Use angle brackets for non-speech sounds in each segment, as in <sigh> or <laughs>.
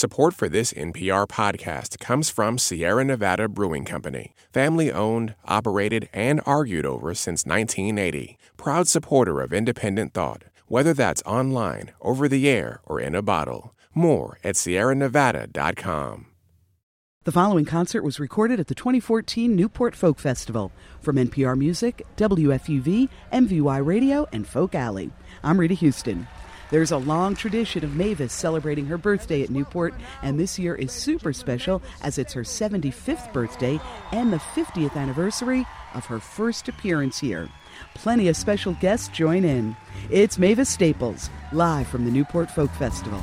Support for this NPR podcast comes from Sierra Nevada Brewing Company, family owned, operated, and argued over since 1980. Proud supporter of independent thought, whether that's online, over the air, or in a bottle. More at sierranevada.com. The following concert was recorded at the 2014 Newport Folk Festival. From NPR Music, WFUV, MVY Radio, and Folk Alley. I'm Rita Houston. There's a long tradition of Mavis celebrating her birthday at Newport, and this year is super special as it's her 75th birthday and the 50th anniversary of her first appearance here. Plenty of special guests join in. It's Mavis Staples, live from the Newport Folk Festival.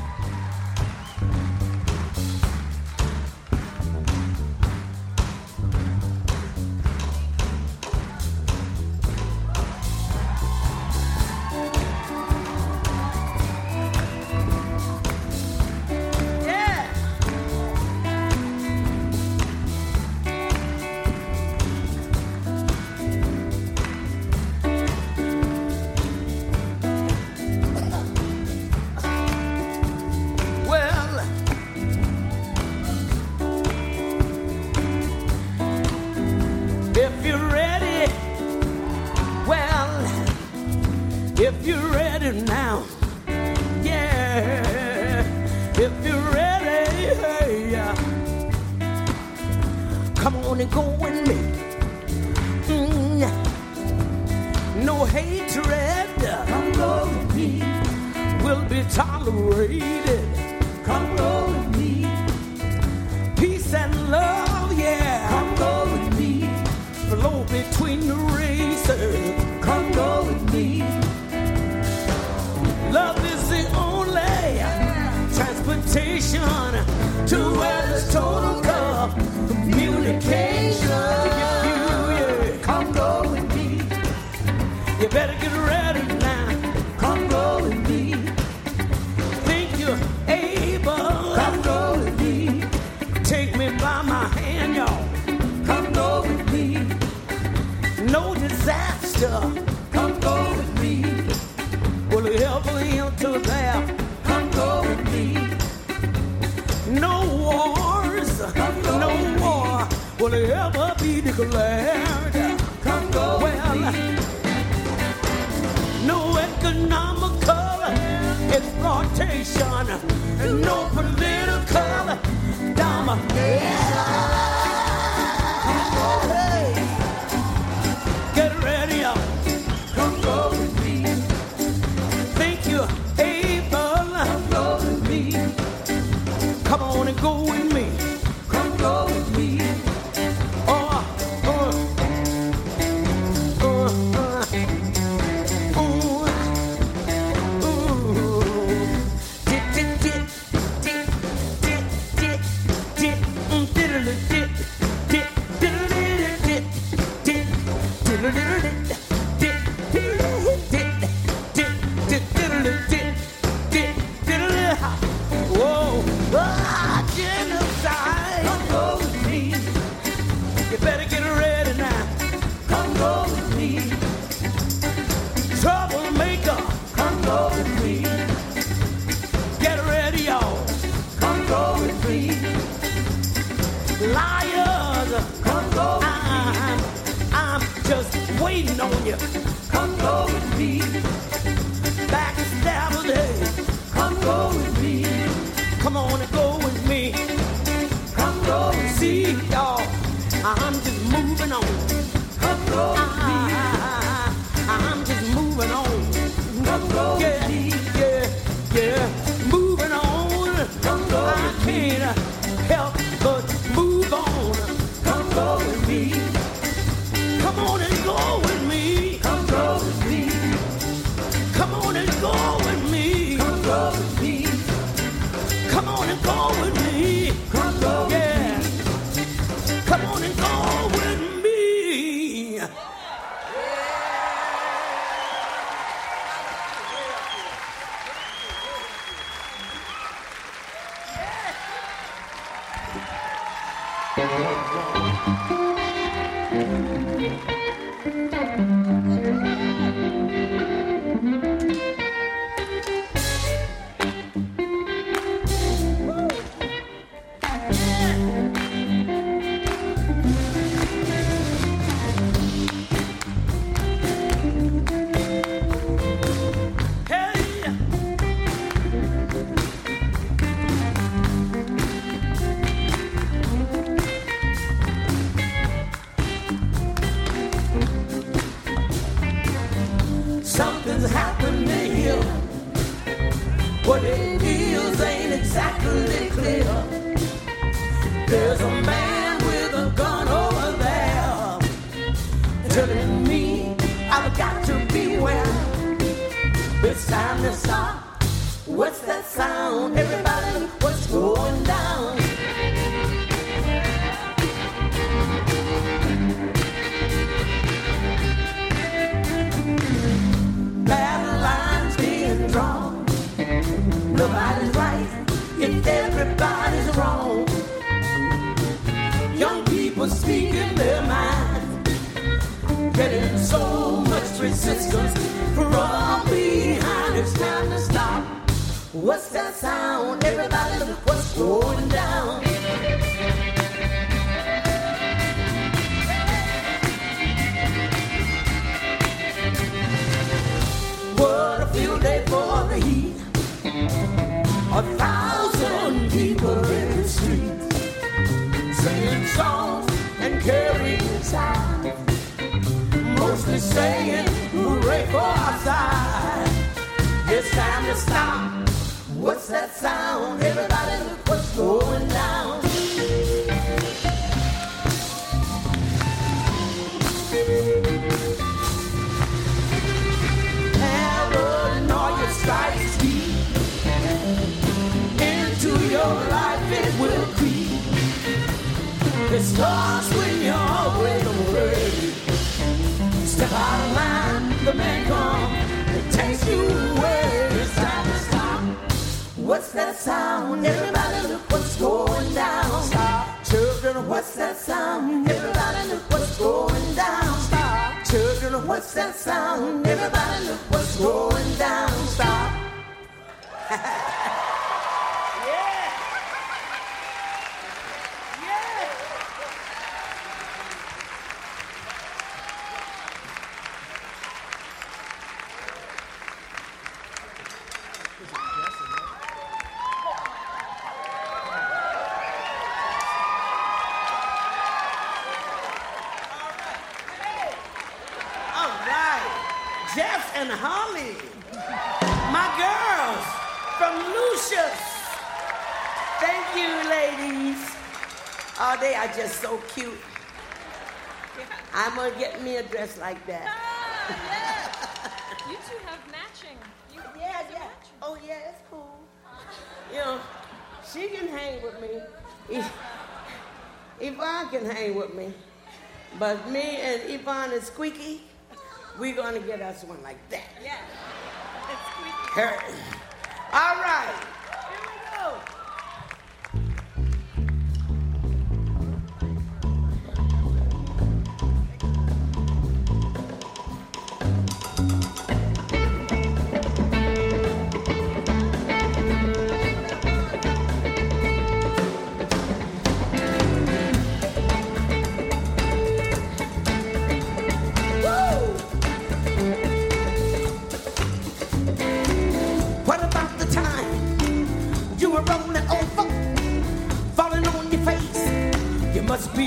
exploitation and no Everybody what's going down. Battle lines being drawn. Nobody's right if everybody's wrong. Young people speaking their minds, getting so much resistance from What's that sound? Everybody look what's going down. Stop. Children, what's that sound? Everybody look what's going down. Stop. Children, what's that sound? Everybody look what's going down. Stop. <laughs> All right. Jess and Holly, my girls from Lucius. Thank you, ladies. Oh, they are just so cute. I'm gonna get me a dress like that. Ah, you two have matching. You Yeah, yeah. matching. Oh, yeah, it's cool. You know, she can hang with me. If- Yvonne can hang with me. But me and Yvonne and Squeaky, we're gonna get us one like that. Yeah. It's squeaky. Her. All right. Here we go.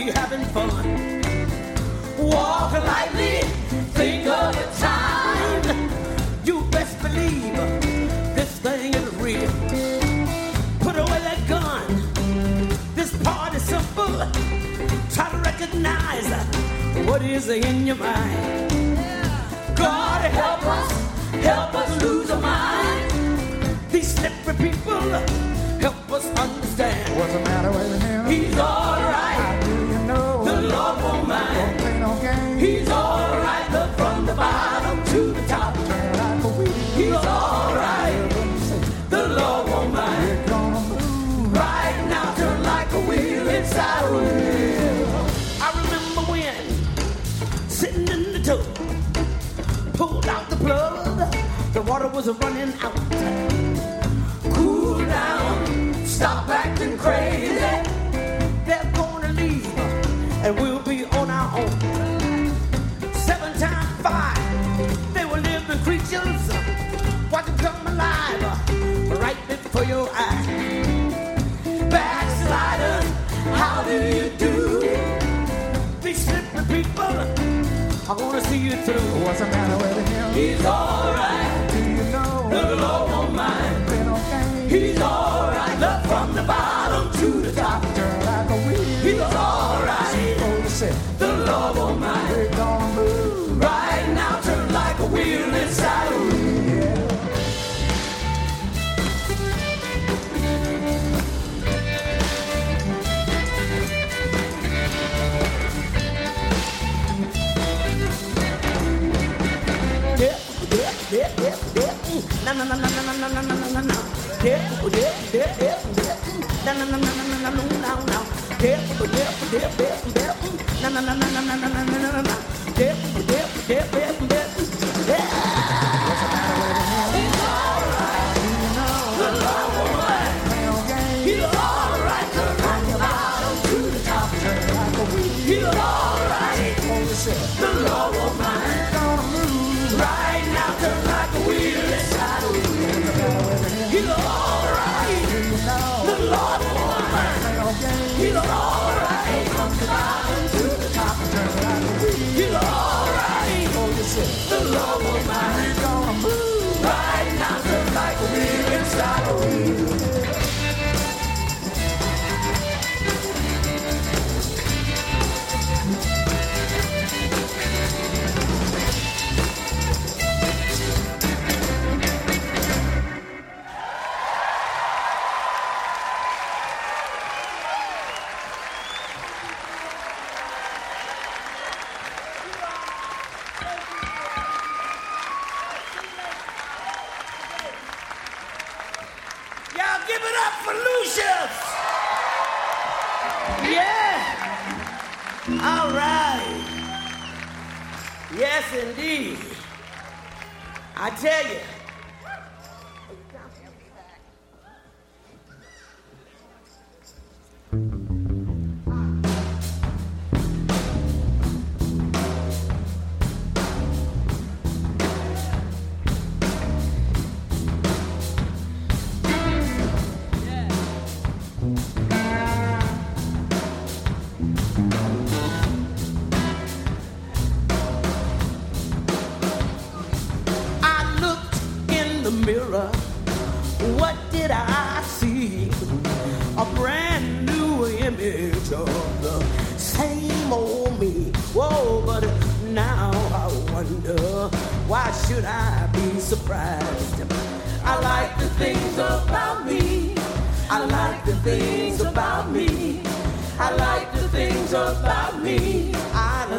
Be having fun. Walk lightly, think of the time. You best believe this thing is real. Put away that gun. This part is simple. Try to recognize what is in your mind. God help us, help us lose our mind. These slippery people help us understand. What's the matter with him? He's How was running out. Cool down, stop acting crazy. They're gonna leave, and we'll be on our own. Seven times five, they were living creatures. Watch them come alive, right before your eyes backsliders, how do you do? These slippery people, I wanna see you through. What's the matter with him? He's alright, Do you know? The Lord won't mind. Play no games. He's alright, look from the bottom to the top. Turn like a wheel. He's alright,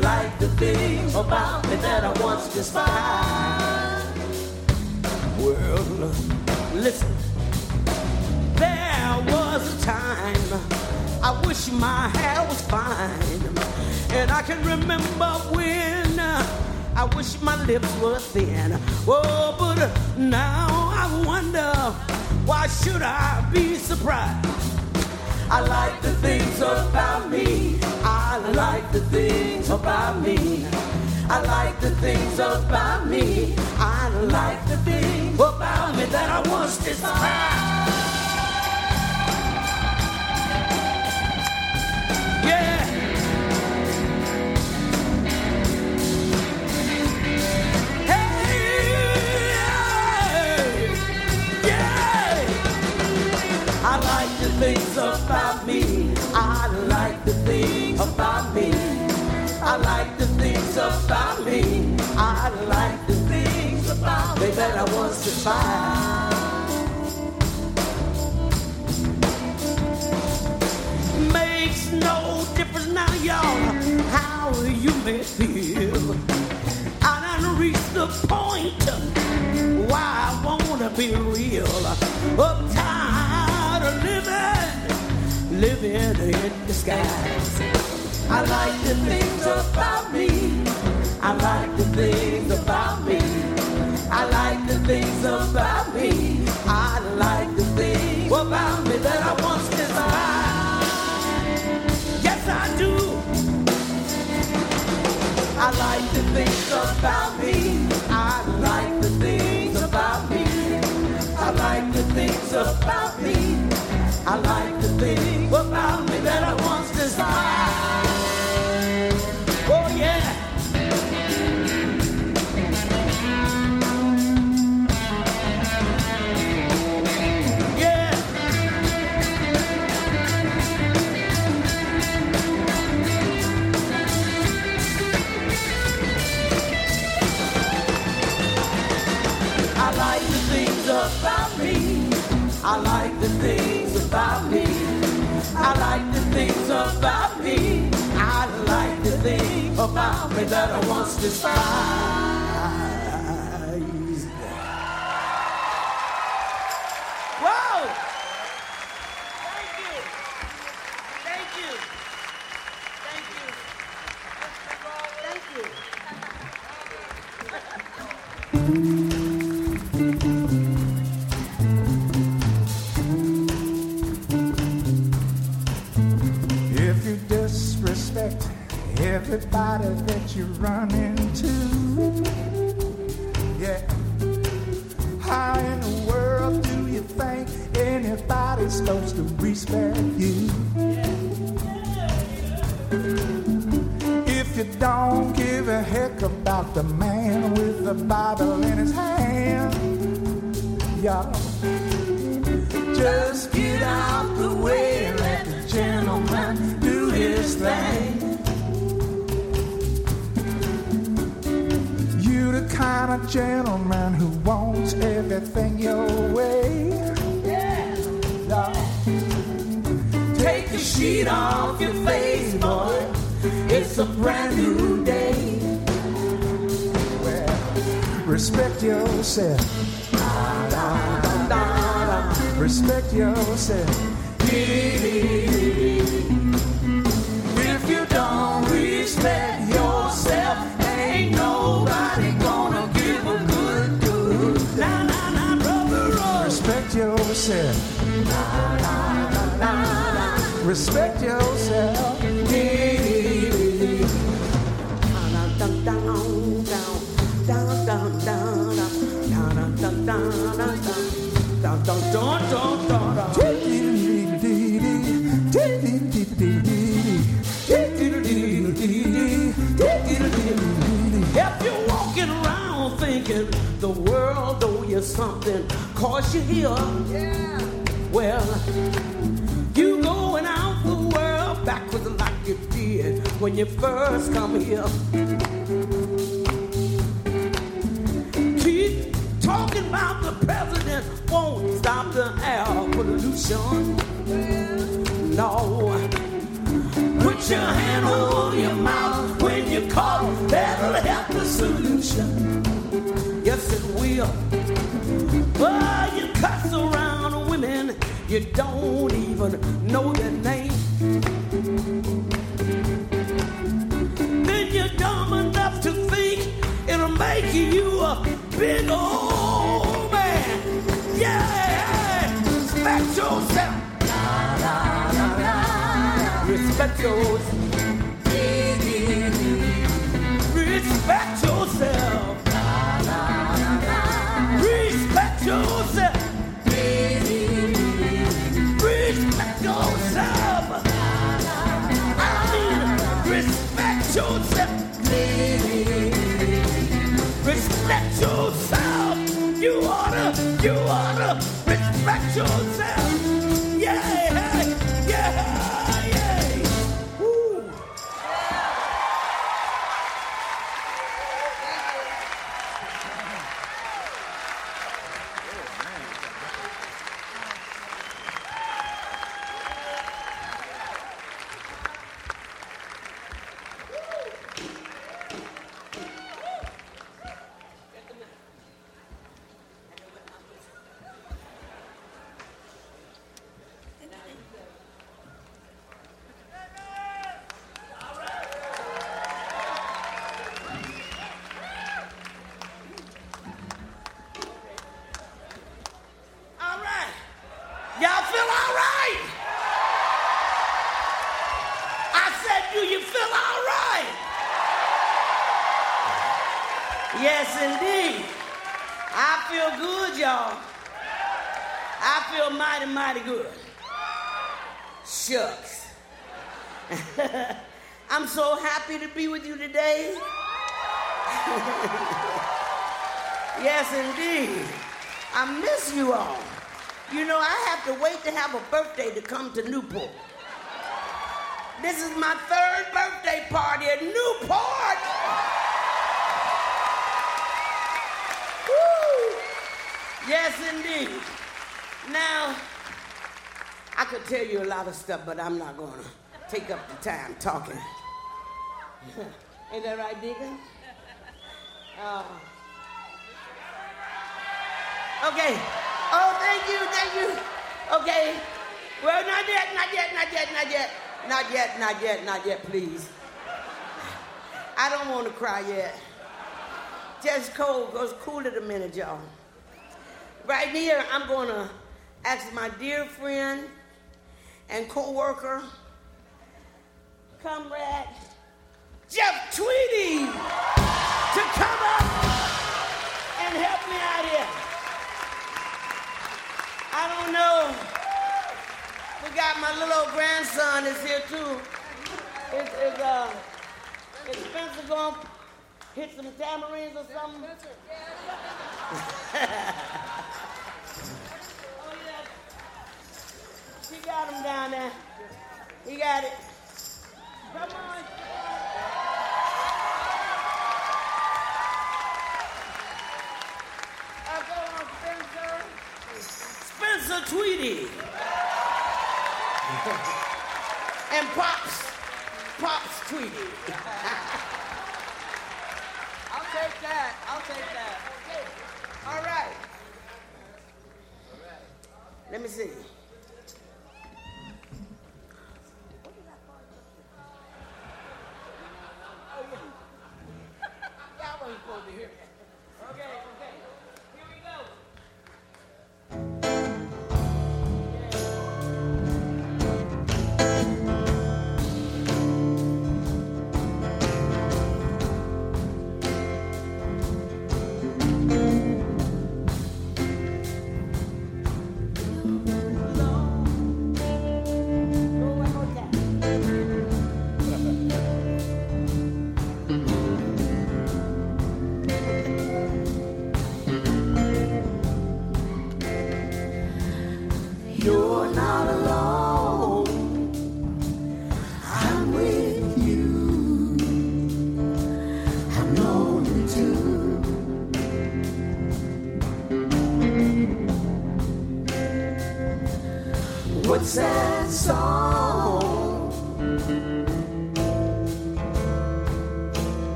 like the things about me that I once despised. Well, listen. There was a time I wish my hair was fine. And I can remember when I wish my lips were thin. Oh, but now I wonder why should I be surprised? I like the things about me. I like the things about me. I like the things about me. I like the things about me that I once despised. Things about me. I like the things about me. I like the things about me. I like the things about me that I once despised. Makes no difference now, y'all, how you may feel. I done reached the point why I wanna be real. Of living, living in disguise. I like the things about me. I like the things about me. I like the things about me. I like the things about me that I once despised. Yes, I do. I like the things about me. I like the things about me. I like the things about me. I like the things about me that I once despised. about me. I like to think about me that I once despised. Wow! Thank you. Thank you. Thank you. Thank you. Thank you. That goes. but I'm not going to take up the time talking. <laughs> Ain't that right, Deacon? Uh, okay. Oh, thank you, thank you. Okay. Well, not yet, not yet, not yet, not yet, not yet, not yet, not yet, please. I don't want to cry yet. Just cold goes cool it a minute, y'all. Right here, I'm going to ask my dear friend and co-worker, comrade Jeff Tweedy to come up and help me out here. I don't know. We got my little old grandson is here too. Is, is, uh, is Spencer gonna hit some tamarins or something? <laughs> got him down there. He got it. Come on. I'll Spencer. Spencer Tweedy. and Pops. Pops Tweedy. <laughs> I'll take that. I'll take that. All right. All right. Let me see.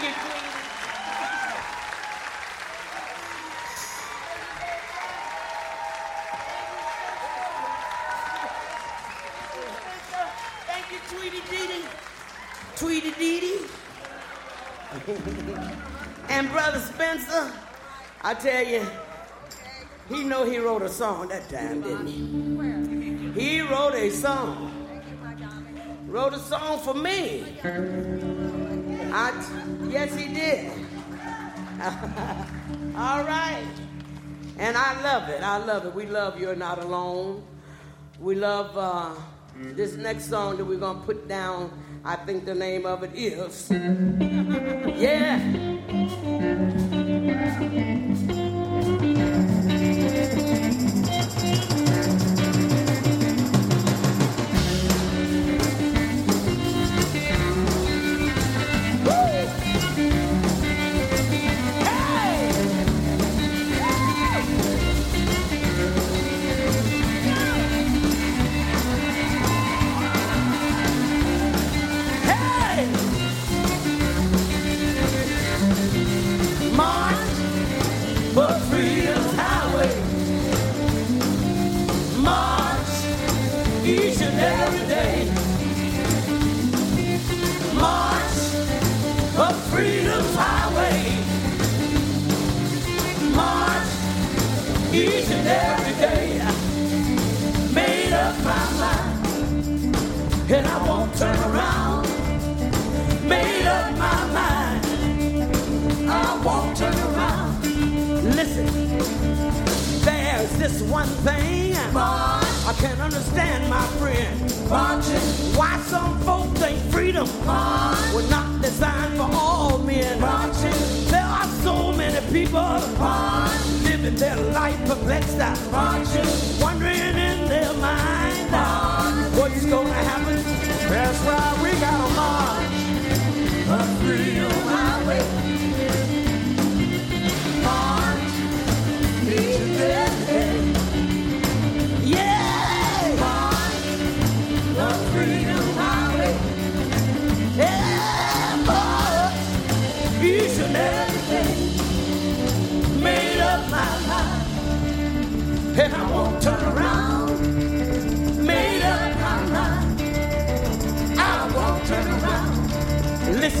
Thank you, and Brother Spencer, I tell you, he know he wrote a song that time, didn't he? He wrote a song. Wrote a song for me. I. T- yes, he did. <laughs> All right. And I love it. I love it. We love You're Not Alone. We love uh, this next song that we're going to put down. I think the name of it is. Yeah.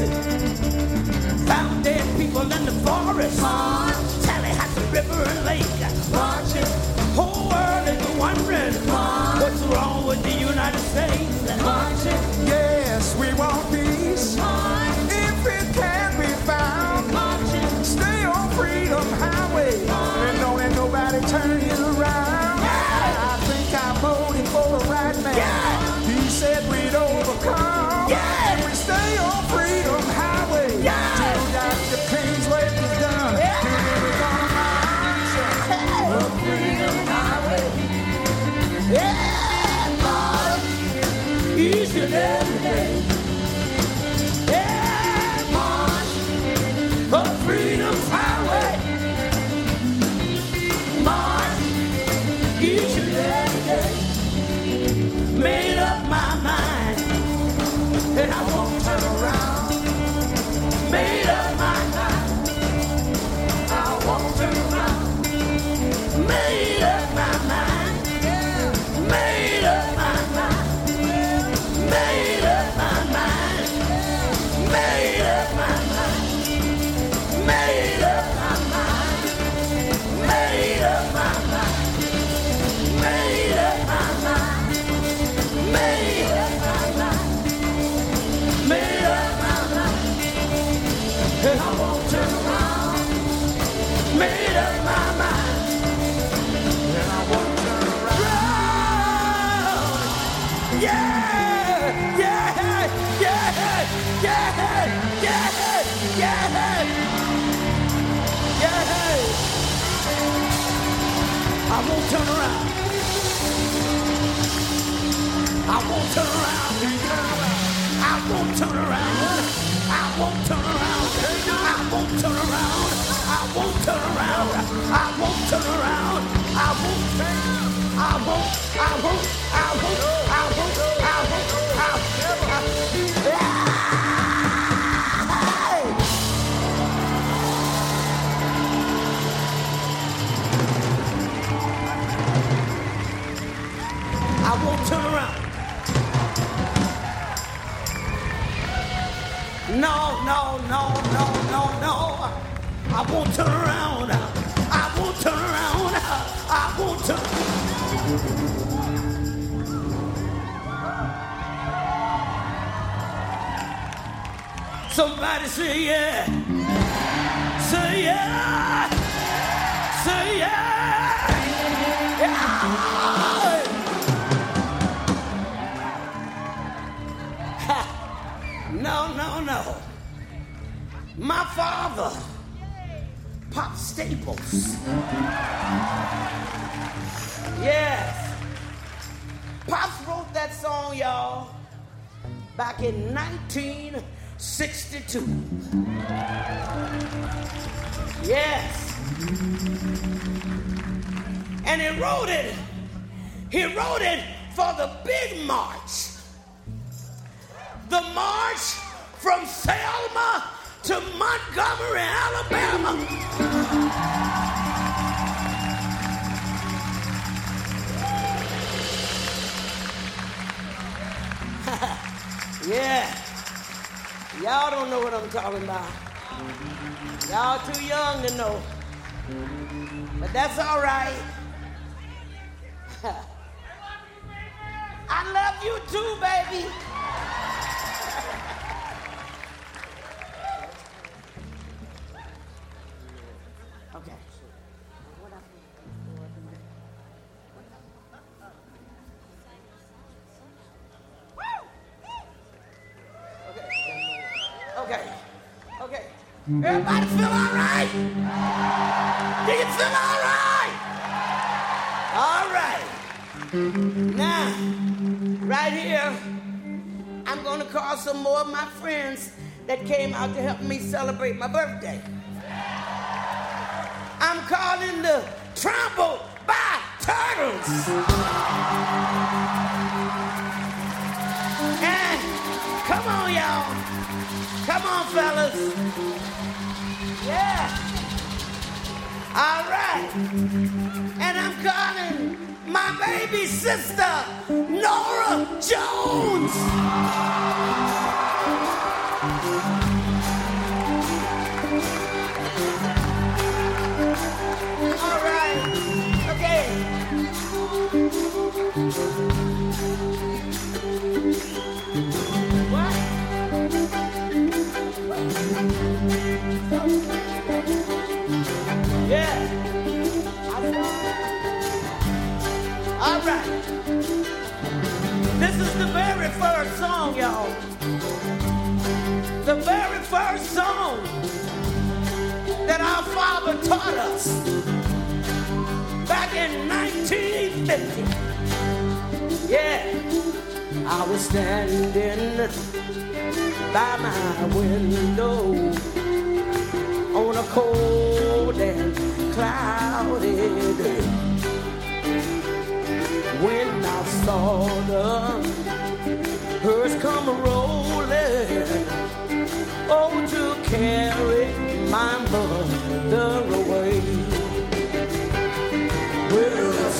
Listen, found dead people in the forest. Tallahatchie River and Lake. Whole world is wondering what's wrong with the United States. Yes, we want peace. If it can be found, stay on Freedom Highway and don't let nobody turn you around. I think I'm voting for the right man. He said we'd overcome. Turn around. I won't turn around. I won't turn around. I won't turn around. I won't turn around. I won't. I won't. I won't. I won't. I won't. No, no, no, no, no. I won't turn around. I won't turn around. I won't turn. Somebody say yeah. Say yeah. Say yeah. <laughs> No, no, no. My father, Pop Staples. Yes. Pops wrote that song, y'all, back in 1962. Yes. And he wrote it, he wrote it for the big march the march from Selma to Montgomery, Alabama. <laughs> yeah. Y'all don't know what I'm talking about. Y'all too young to know. But that's all right. <laughs> I love you too, baby. Everybody feel all right? Do you feel all right? All right. Now, right here, I'm going to call some more of my friends that came out to help me celebrate my birthday. I'm calling the Trampled by Turtles. Come on, y'all. Come on, fellas. Yeah. All right. And I'm calling my baby sister, Norah Jones. All right. Okay. What? Yeah. Right. This is the very first song, y'all. The very first song that our father taught us back in 1950. Yeah, I was standing by my window on a cold and cloudy day when I saw the hearse come rolling oh to carry my mother away. Will the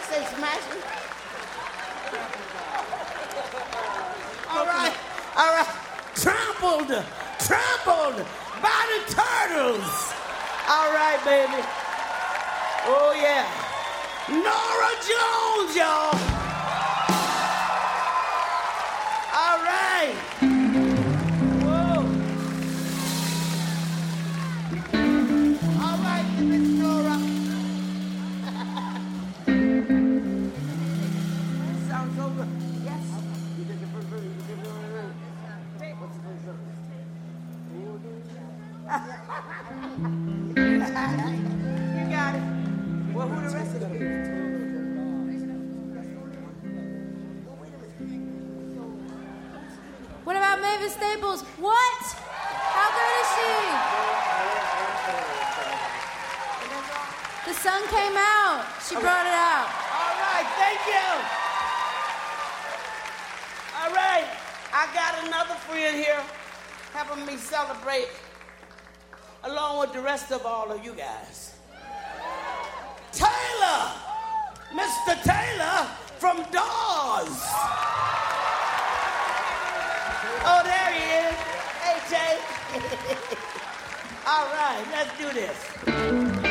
I say smashing. All right, all right. Trampled, trampled by the turtles. All right, baby. Oh, yeah. Norah Jones, y'all. celebrate along with the rest of all of you guys. Taylor, Mr. Taylor from Dawes. Oh, there he is. Hey, Jay. <laughs> all right, let's do this.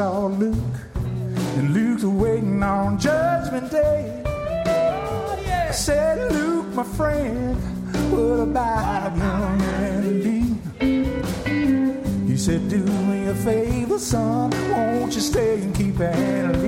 saw Luke, and Luke's waiting on Judgment Day. Oh, yeah. I said, Luke, my friend, what about young and me? He said, Do me a favor, son, won't you stay and keep an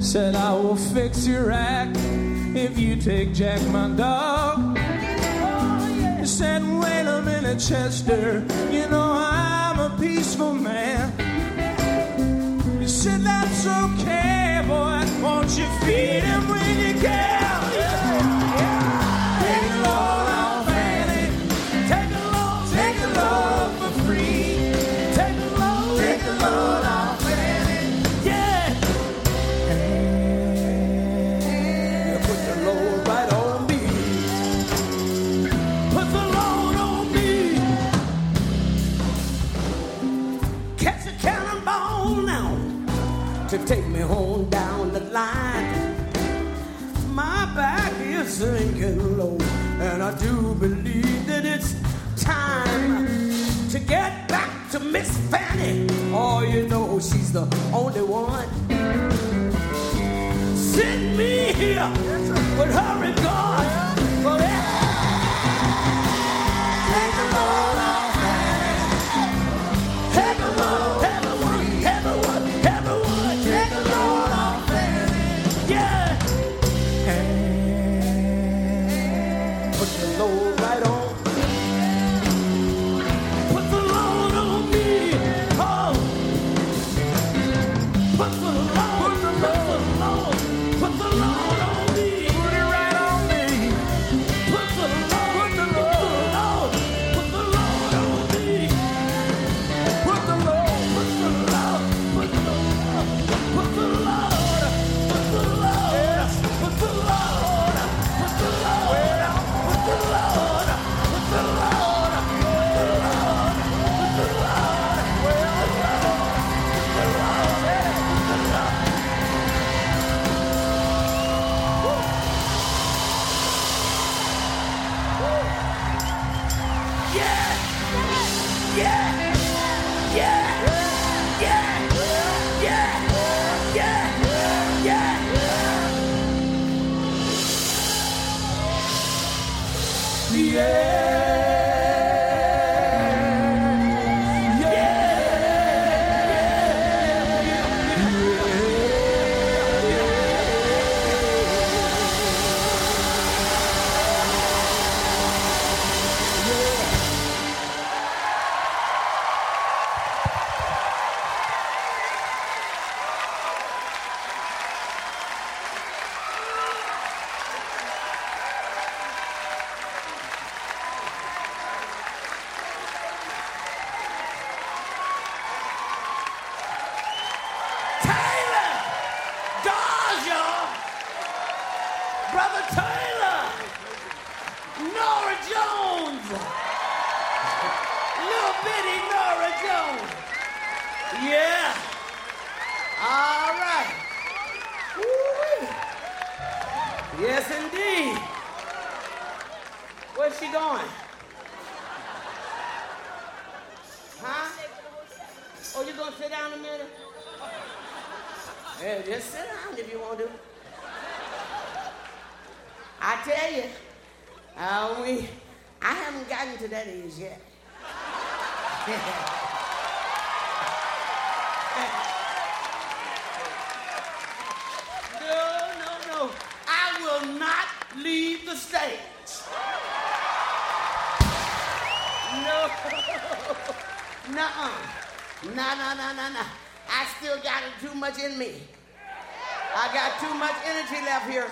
Said I will fix your act if you take Jack, my dog. Said wait a minute, Chester, sinking low, oh, and I do believe that it's time to get back to Miss Fanny. Oh, you know she's the only one. Send me here with her leave the stage. No. No. No, Nah, nah, nah, nah, nah. I still got too much in me. I got too much energy left here.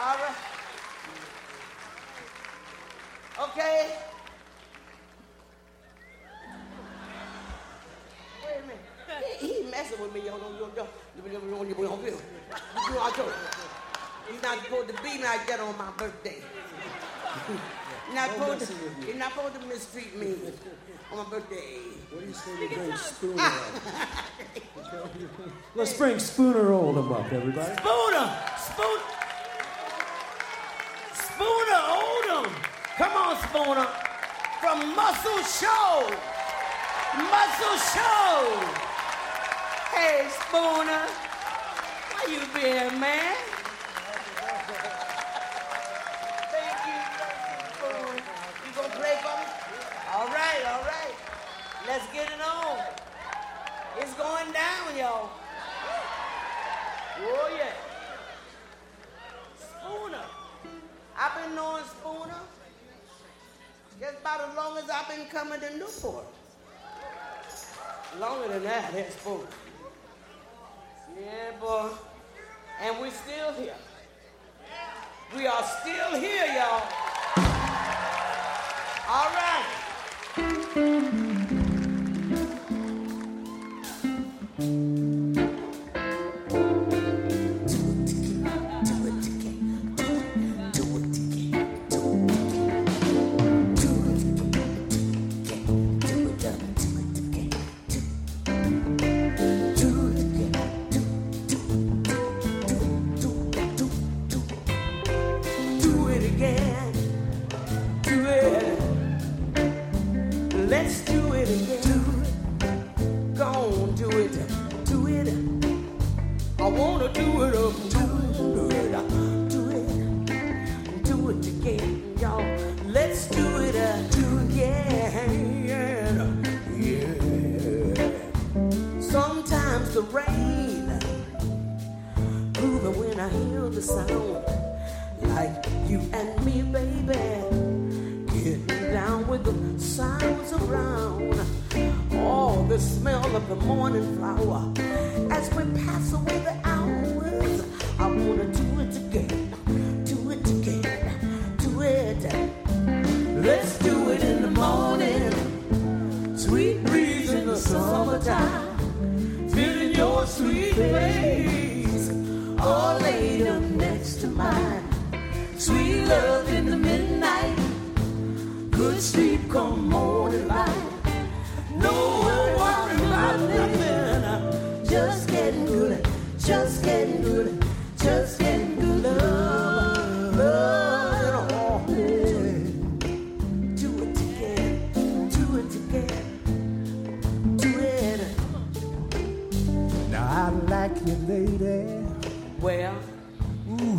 All right. Okay. Wait a minute. He, he messing with me. Yo, yo, yo, yo. You're not supposed to be like that on my birthday. You're not, supposed to, you're not supposed to mistreat me on my birthday. What do you say to bring Spooner up? <laughs> Let's bring Spooner Oldham up, everybody. Spooner! Spooner! Come on, Spooner. From Muscle Shoals. Muscle Shoals. Hey, Spooner. Where you been, man? Thank you, Spooner. You gonna play for me? All right, all right. Let's get it on. It's going down, y'all. Oh, yeah. Spooner. I've been knowing Spooner just about as long as I've been coming to Newport. Longer than that, that's Spooner. Yeah, boy. And we're still here. We are still here, y'all. All right. Sweet face. All laid up next to mine. Sweet love in the midnight. Good sleep come morning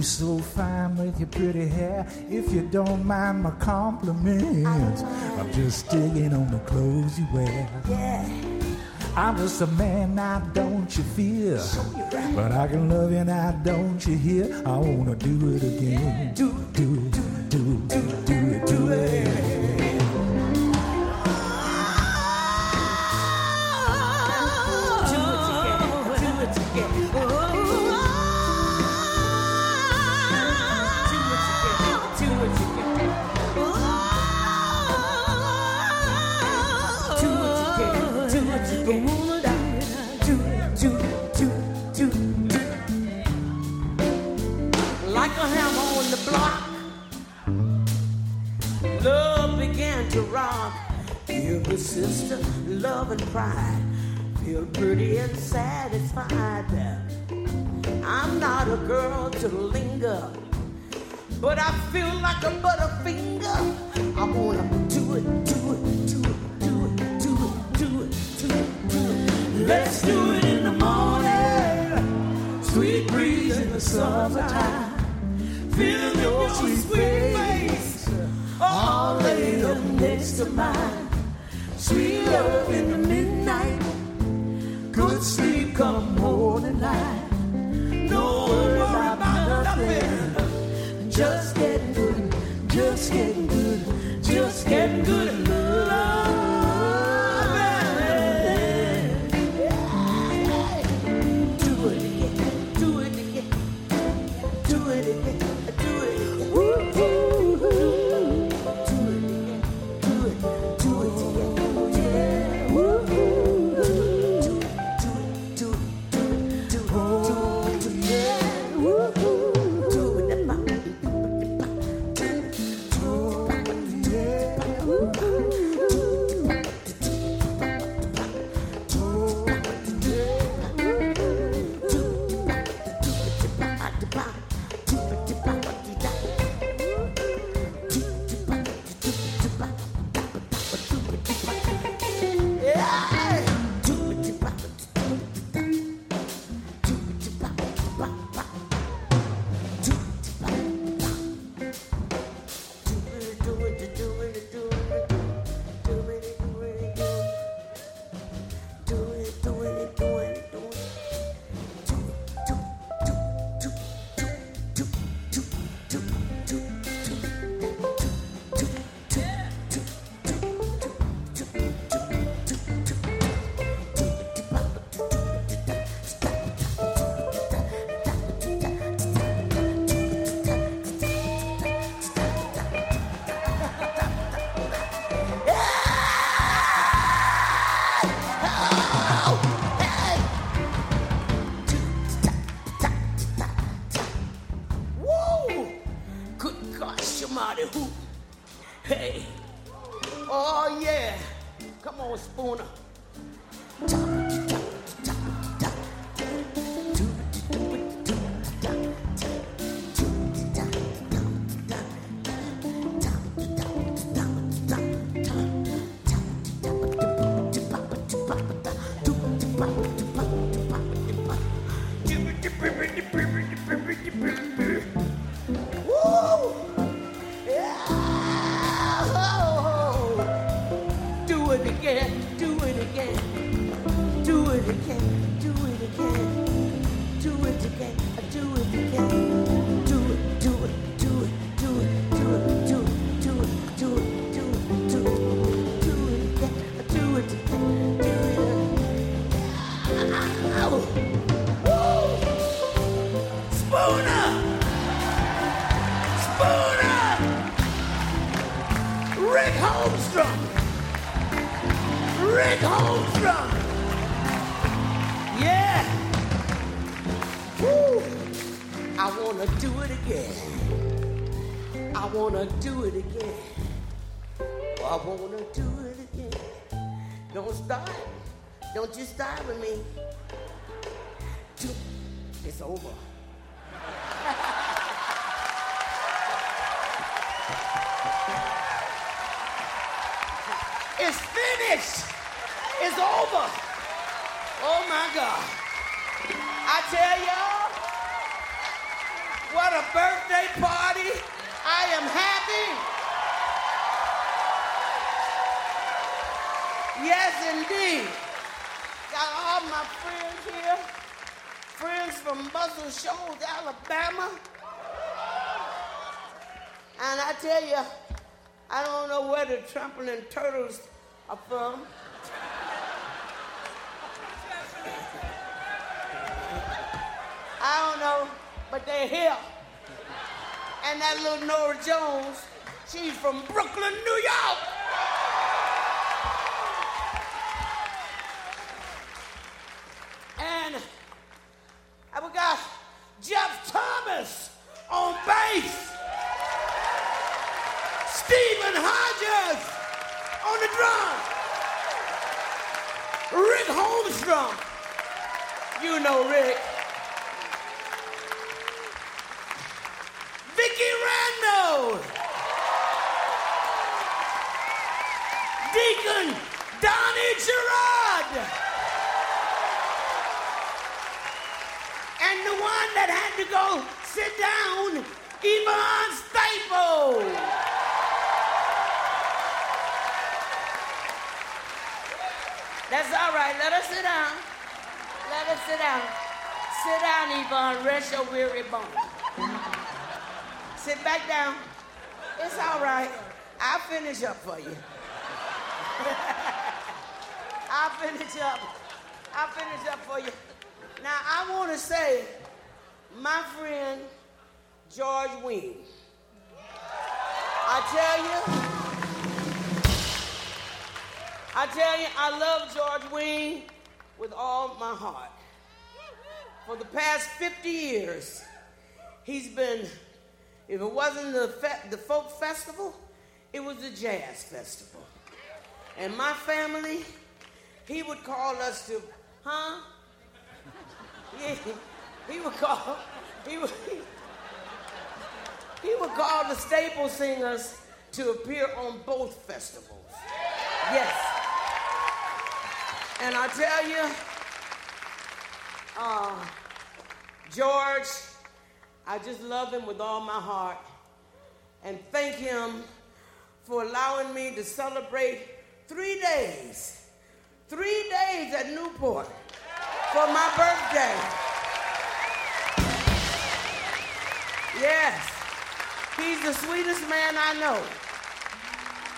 so fine with your pretty hair. If you don't mind my compliments, I'm just digging on the clothes you wear. yeah. I'm just a man now, don't you fear? But I can love you now, don't you hear? I wanna do it again. Do do do do do do sister love and pride. Feel pretty and satisfied. I'm not a girl to linger, but I feel like a butterfinger. I wanna do it, do it, do it, do it, do it, do it, do it, do it. Let's do it in the morning. Sweet breeze in the summertime. Feeling your sweet face. All laid up next to mine. Sweet love in the midnight. Good sleep come morning light. No worry about nothing. Just getting good, just getting good, just getting good Ooh. Don't you start with me. It's over. <laughs> It's finished. It's over. Oh my God. I tell y'all, what a birthday party. I am happy. Yes, indeed. All my friends here. Friends from Muscle Shoals, Alabama. And I tell you, I don't know where the trampling turtles are from. I don't know, but they're here. And that little Norah Jones, she's from Brooklyn, New York. Finish up for you. <laughs> I'll finish up. I'll finish up for you. Now, I want to say, my friend George Wein. I tell you, I tell you, I love George Wein with all my heart. For the past 50 years, he's been, if it wasn't the, fe- the folk festival, it was the jazz festival. And my family, he would call us to, huh? Yeah, he would call, he would, he would call the staple singers to appear on both festivals. Yes. And I tell you, uh, George, I just love him with all my heart and thank him for allowing me to celebrate three days, three days at Newport for my birthday. Yes, he's the sweetest man I know.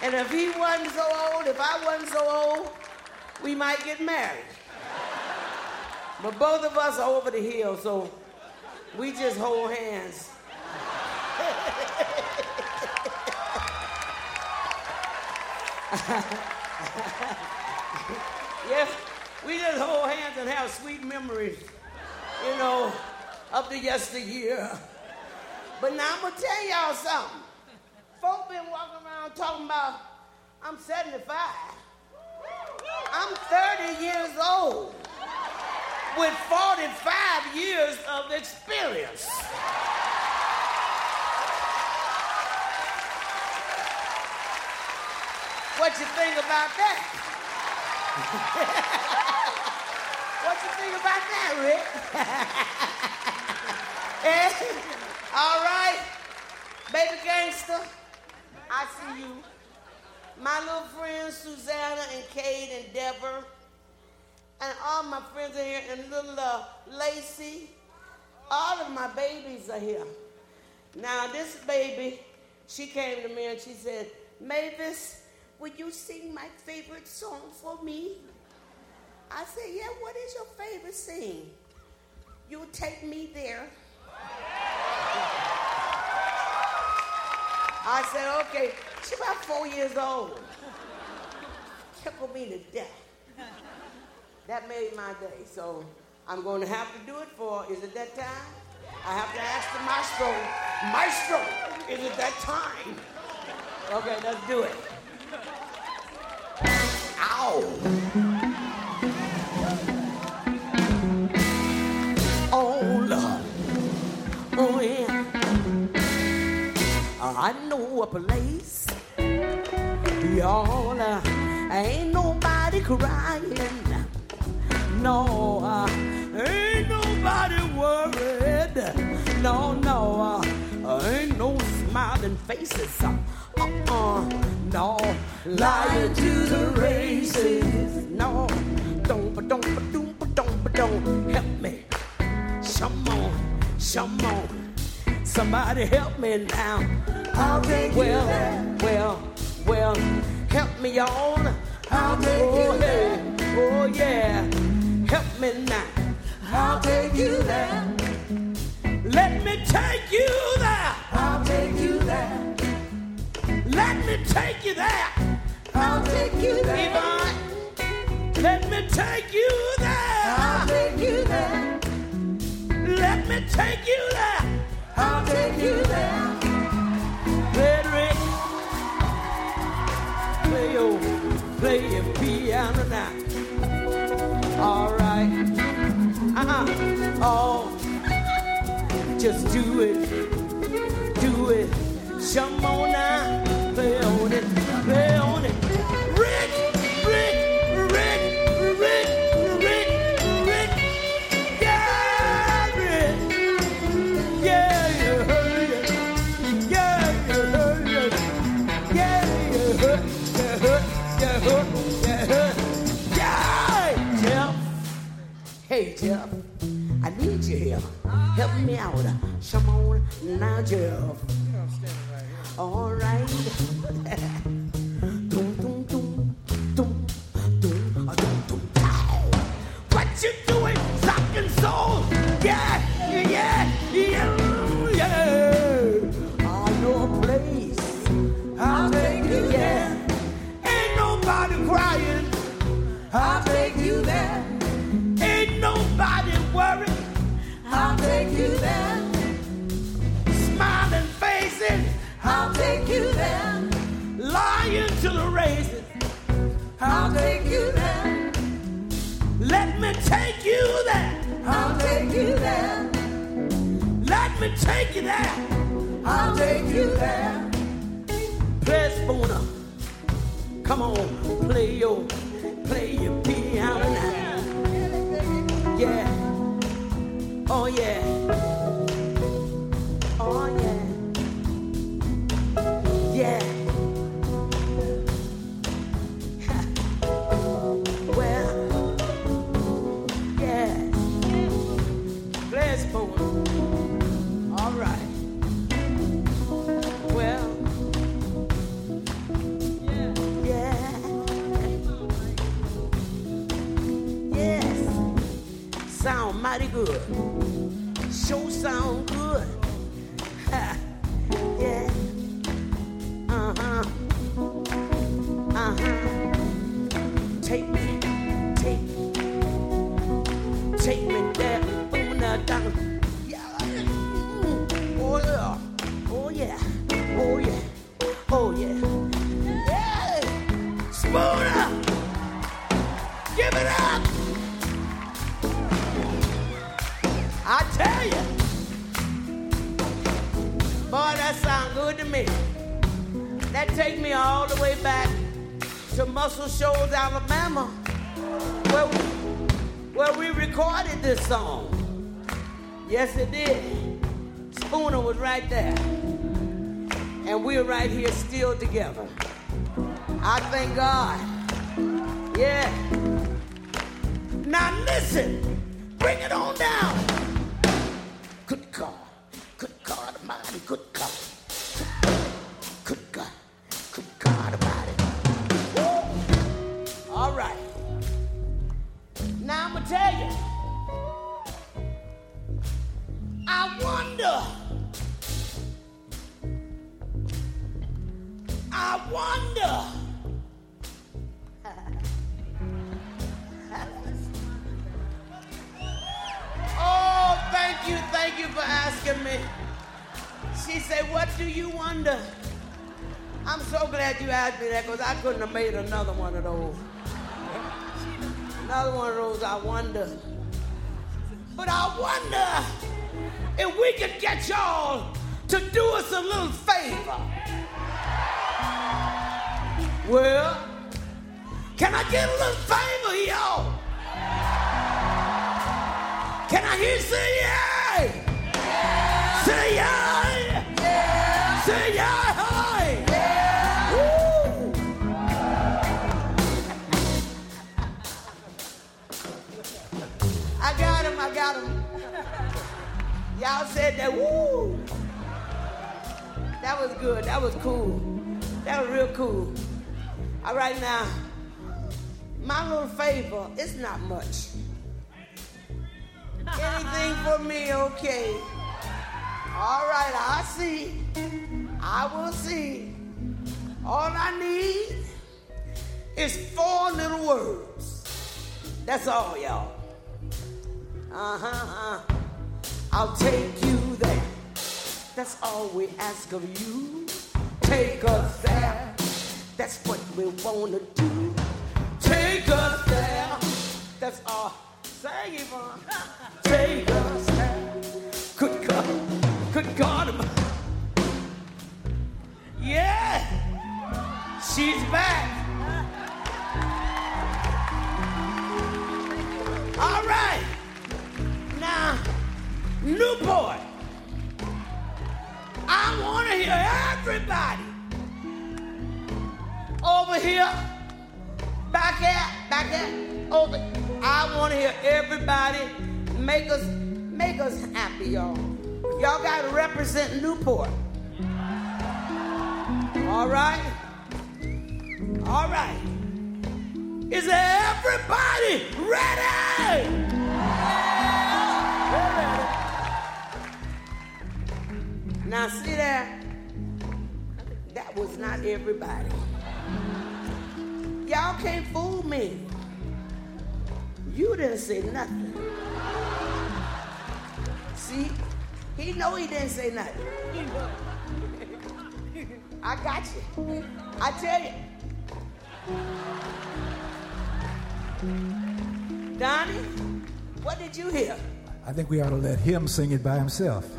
And if he wasn't so old, if I wasn't so old, we might get married. But both of us are over the hill, so we just hold hands. <laughs> <laughs> yeah, we just hold hands and have sweet memories, you know, up to yesteryear. But now I'm gonna tell y'all something. folk been walking around talking about I'm 75. I'm 30 years old with 45 years of experience. What you think about that? <laughs> what you think about that, Rick? <laughs> Eh? All right, baby gangster, I see you. My little friends Susanna and Kate and Deborah, and all my friends are here, and little uh, Lacey. All of my babies are here. Now this baby, she came to me and she said, Mavis, would you sing my favorite song for me? I said, yeah, what is your favorite sing? You take me there. I said, okay. She's about four years old. Tickled me to death. That made my day. So I'm going to have to do it for, is it that time? I have to ask the maestro, maestro, is it that time? Okay, let's do it. Ow. Oh, Lord. Oh, yeah. I know a place. Y'all, uh, ain't nobody crying. No, uh, ain't nobody worried. No, no, uh, ain't no smiling faces. Uh, uh, no, lying to the races. No, don't, but don't, but don't, but don't, but don't help me. Come on, come on. Somebody help me now. I'll take well, you there. well, well, help me on. I'll take oh, you hey, there. Oh yeah, help me now. I'll take you there. Let me take you there. I'll take you there. Let me take you there. I'll take you there. Yvonne, let me take you there. I'll take you there. Let me take you there. I'll take you there. Frederick, play your, play your piano now. All right. Uh-uh. Oh, just do it, do it. Come on now, play on it, it. Yeah. Yeah. Yeah. Yeah. Yeah. Hey, Jeff. I need you here. Help me out. Come on now, Jeff. All right. <laughs> to. I'll take you there. Let me take you there. I'll take you there. Let me take you there. I'll take you there. Play Spooner. Come on, play your, play your piano now. Yeah. Oh yeah. Oh yeah. Yeah. Mighty good. Sure sound good. Made another for me, okay. All right, I see. I will see. All I need is four little words. That's all, y'all. Uh-huh, uh. I'll take you there. That's all we ask of you. Take us there. That's what we wanna do. Take us there. That's all. Say Yvonne. <laughs> Take us She's back. All right. Now, Newport. I want to hear everybody over here, back there, back there, over. I want to hear everybody make us make us happy, y'all. Y'all got to represent Newport. All right, all right. Is everybody ready? Now see there, that was not everybody. Y'all can't fool me. You didn't say nothing. See, he know he didn't say nothing. I got you. I tell you. Donnie, what did you hear? I think we ought to let him sing it by himself.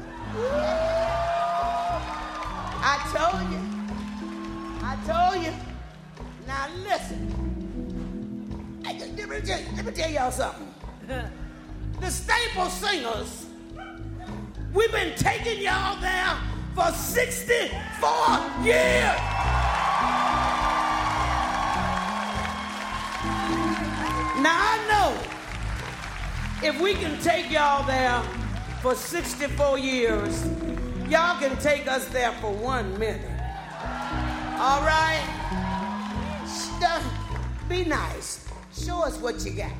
I told you. I told you. Now listen. Hey, Let me tell, let me tell y'all something. <laughs> The Staple Singers, we've been taking y'all there for 64 years. Now I know if we can take y'all there for 64 years, y'all can take us there for one minute. All right? Stuff, Be nice. Show us what you got.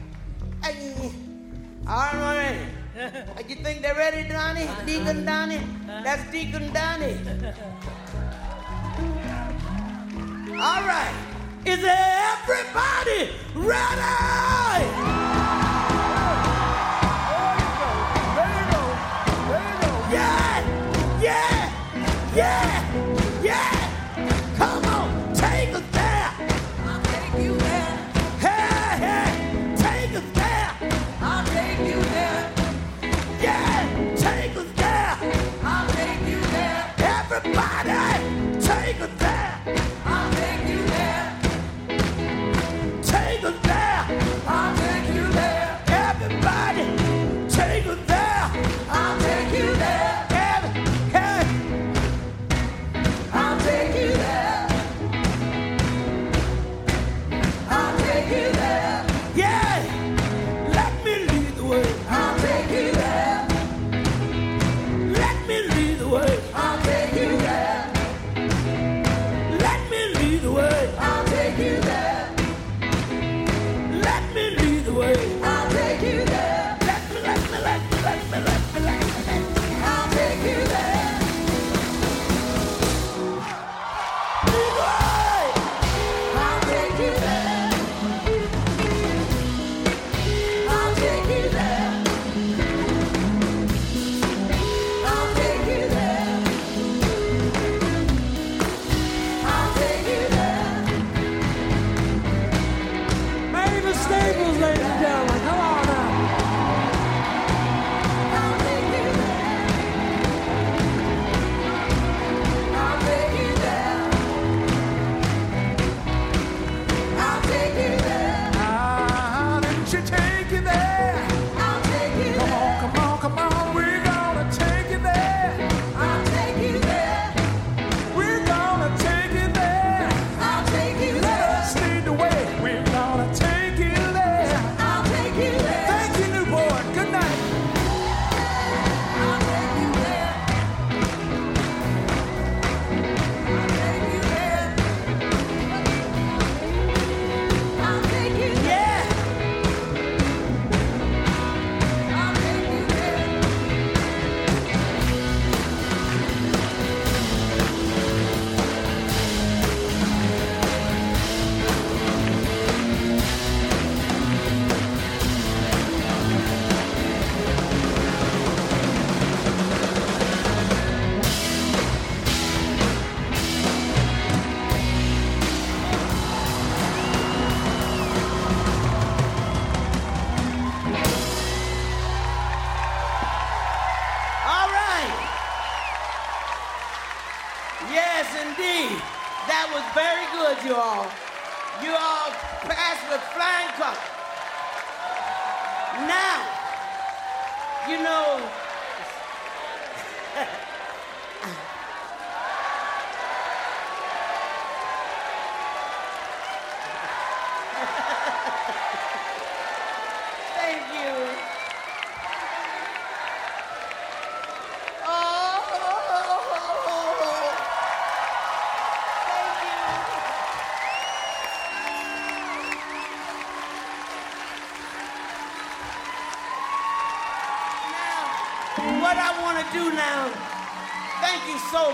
All right. <laughs> You think they're ready, Donnie? Uh-huh. Deacon Donnie? Uh-huh. That's Deacon Donnie. <laughs> All right. Is everybody ready?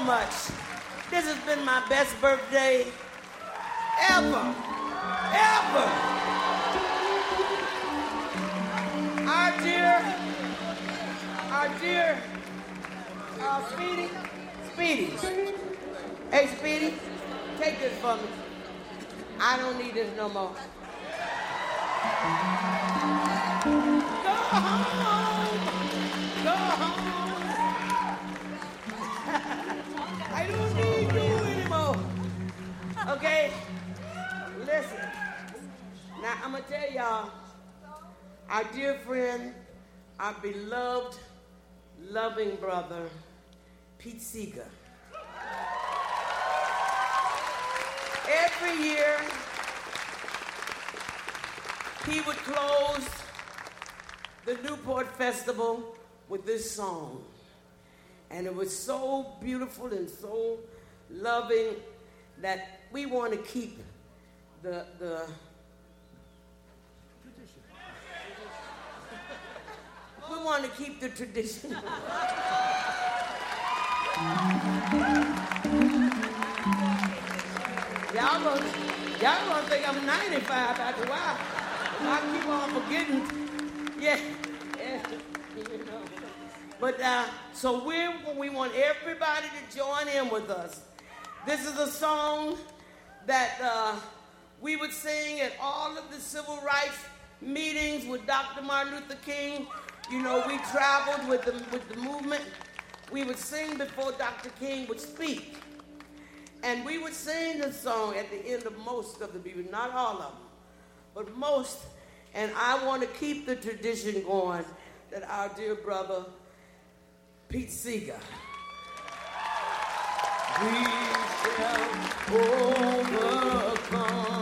Much. This has been my best birthday ever, ever. Our dear, our dear uh, Speedy, Speedy. Hey, Speedy, take this from me. I don't need this no more. I don't need you anymore. Okay? Listen. Now, I'm going to tell y'all, our dear friend, our beloved, loving brother, Pete Seeger. Every year, he would close the Newport Festival with this song. And it was so beautiful and so loving that we want to keep the, the tradition. we want to keep the tradition. Y'all gonna, y'all gonna think I'm 95 after a while. I keep on forgetting. Yeah. yeah. But uh, so we we want everybody to join in with us. This is a song that uh, we would sing at all of the civil rights meetings with Dr. Martin Luther King. You know, we traveled with the with the movement. We would sing before Dr. King would speak. And we would sing this song at the end of most of the meetings, not all of them, but most. And I want to keep the tradition going that our dear brother Pete Seeger. We shall overcome.